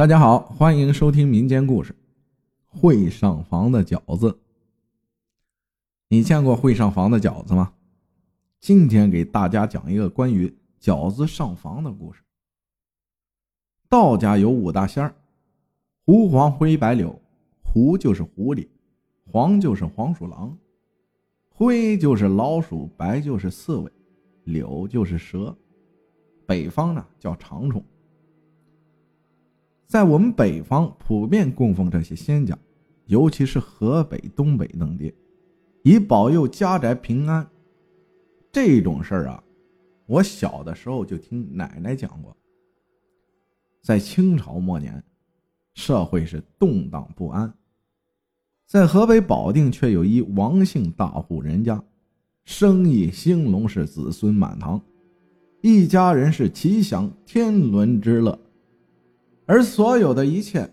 大家好，欢迎收听民间故事。会上房的饺子，你见过会上房的饺子吗？今天给大家讲一个关于饺子上房的故事。道家有五大仙儿：狐、黄、灰、白、柳。狐就是狐狸，黄就是黄鼠狼，灰就是老鼠，白就是刺猬，柳就是蛇。北方呢叫长虫。在我们北方普遍供奉这些仙家，尤其是河北、东北等地，以保佑家宅平安。这种事儿啊，我小的时候就听奶奶讲过。在清朝末年，社会是动荡不安，在河北保定却有一王姓大户人家，生意兴隆，是子孙满堂，一家人是齐享天伦之乐。而所有的一切，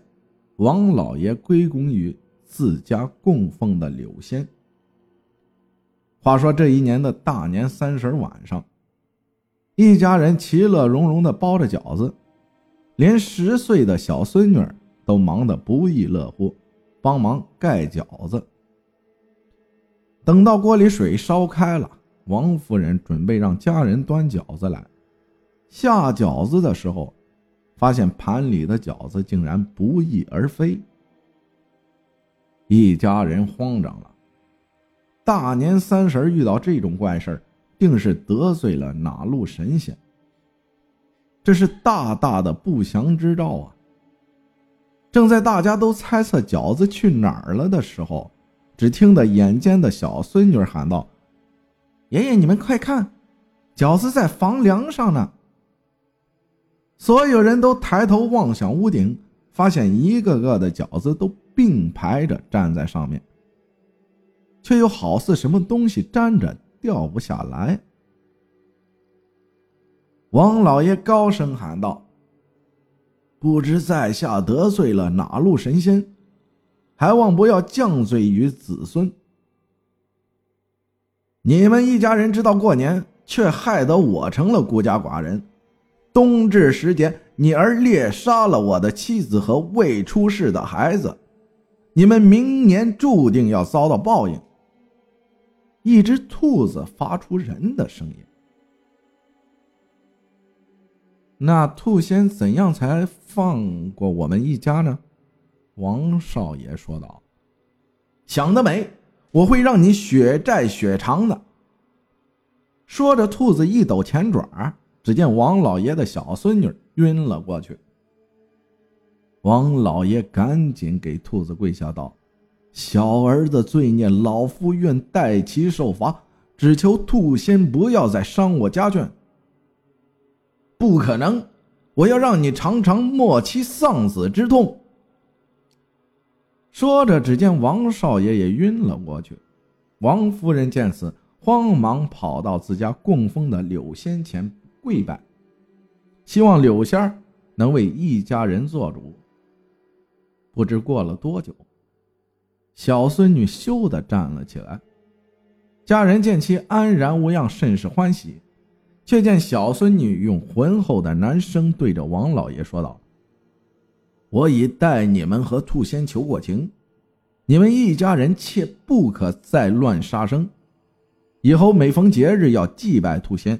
王老爷归功于自家供奉的柳仙。话说这一年的大年三十晚上，一家人其乐融融的包着饺子，连十岁的小孙女都忙得不亦乐乎，帮忙盖饺子。等到锅里水烧开了，王夫人准备让家人端饺子来，下饺子的时候。发现盘里的饺子竟然不翼而飞，一家人慌张了。大年三十遇到这种怪事定是得罪了哪路神仙？这是大大的不祥之兆啊！正在大家都猜测饺子去哪儿了的时候，只听得眼尖的小孙女喊道：“爷爷，你们快看，饺子在房梁上呢！”所有人都抬头望向屋顶，发现一个个的饺子都并排着站在上面，却又好似什么东西粘着掉不下来。王老爷高声喊道：“不知在下得罪了哪路神仙，还望不要降罪于子孙。你们一家人知道过年，却害得我成了孤家寡人。”冬至时节，你儿猎杀了我的妻子和未出世的孩子，你们明年注定要遭到报应。一只兔子发出人的声音。那兔仙怎样才放过我们一家呢？王少爷说道：“想得美，我会让你血债血偿的。”说着，兔子一抖前爪。只见王老爷的小孙女晕了过去。王老爷赶紧给兔子跪下道：“小儿子罪孽，老夫愿代其受罚，只求兔仙不要再伤我家眷。”不可能！我要让你尝尝莫妻丧子之痛。说着，只见王少爷也晕了过去。王夫人见此，慌忙跑到自家供奉的柳仙前。跪拜，希望柳仙儿能为一家人做主。不知过了多久，小孙女羞的站了起来。家人见其安然无恙，甚是欢喜。却见小孙女用浑厚的男声对着王老爷说道：“我已代你们和兔仙求过情，你们一家人切不可再乱杀生。以后每逢节日要祭拜兔仙。”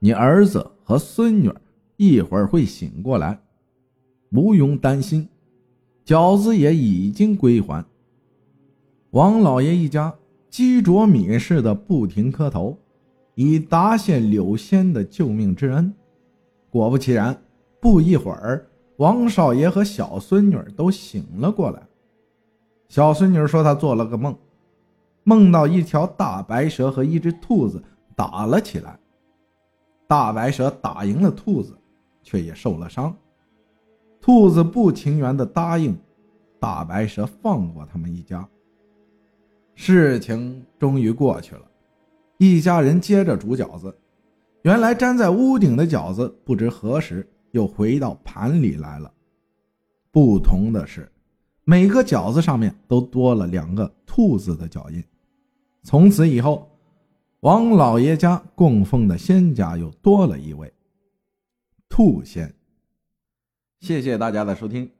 你儿子和孙女一会儿会醒过来，不用担心。饺子也已经归还。王老爷一家鸡啄米似的不停磕头，以答谢柳仙的救命之恩。果不其然，不一会儿，王少爷和小孙女都醒了过来。小孙女说，她做了个梦，梦到一条大白蛇和一只兔子打了起来。大白蛇打赢了兔子，却也受了伤。兔子不情愿地答应大白蛇放过他们一家。事情终于过去了，一家人接着煮饺子。原来粘在屋顶的饺子，不知何时又回到盘里来了。不同的是，每个饺子上面都多了两个兔子的脚印。从此以后。王老爷家供奉的仙家又多了一位兔仙。谢谢大家的收听。